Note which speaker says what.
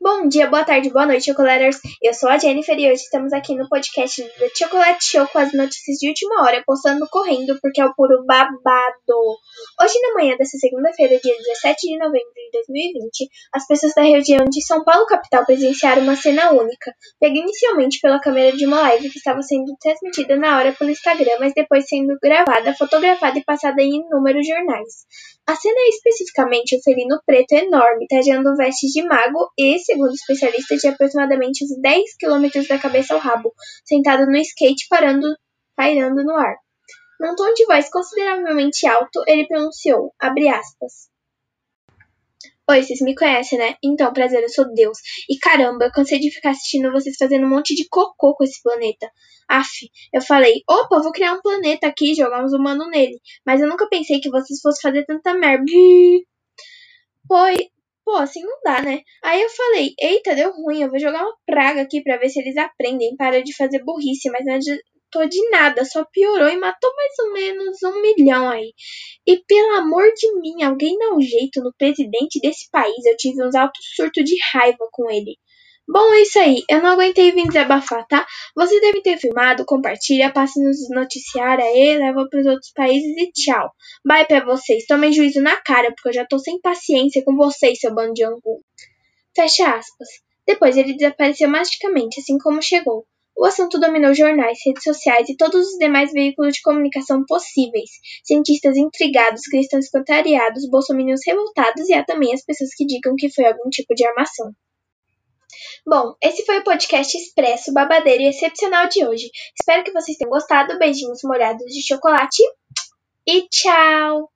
Speaker 1: Bom dia, boa tarde, boa noite, chocolaters. Eu sou a Jennifer e hoje estamos aqui no podcast da Chocolate Show com as notícias de última hora, postando correndo porque é o puro babado. Hoje, na manhã dessa segunda-feira, dia 17 de novembro de 2020, as pessoas da região de São Paulo, capital, presenciaram uma cena única, pega inicialmente pela câmera de uma live que estava sendo transmitida na hora pelo Instagram, mas depois sendo gravada, fotografada e passada em inúmeros jornais. A cena é especificamente o felino preto enorme, trajando vestes de mago e, segundo especialistas, de aproximadamente uns 10 quilômetros da cabeça ao rabo, sentado no skate parando, pairando no ar. Num tom de voz consideravelmente alto, ele pronunciou, abre aspas. Oi, vocês me conhecem, né? Então, prazer, eu sou Deus. E caramba, eu cansei de ficar assistindo vocês fazendo um monte de cocô com esse planeta. Af, eu falei, opa, vou criar um planeta aqui e jogar uns humanos nele. Mas eu nunca pensei que vocês fossem fazer tanta merda. Pois, Pô, assim não dá, né? Aí eu falei, eita, deu ruim, eu vou jogar uma praga aqui pra ver se eles aprendem. Para de fazer burrice, mas não adiantou de nada, só piorou e matou mais ou menos um milhão aí. E pelo amor de mim, alguém dá um jeito no presidente desse país. Eu tive uns altos surtos de raiva com ele. Bom, é isso aí. Eu não aguentei vir desabafar, tá? Você deve ter filmado, compartilha, passe nos noticiários aí, leva para os outros países e tchau. Bye pra vocês. Tomem juízo na cara, porque eu já tô sem paciência com vocês, seu bando de angu. Fecha aspas. Depois ele desapareceu magicamente, assim como chegou. O assunto dominou jornais, redes sociais e todos os demais veículos de comunicação possíveis. Cientistas intrigados, cristãos contrariados, bolsominions revoltados e há também as pessoas que digam que foi algum tipo de armação. Bom, esse foi o podcast expresso, babadeiro e excepcional de hoje. Espero que vocês tenham gostado. Beijinhos molhados de chocolate e tchau!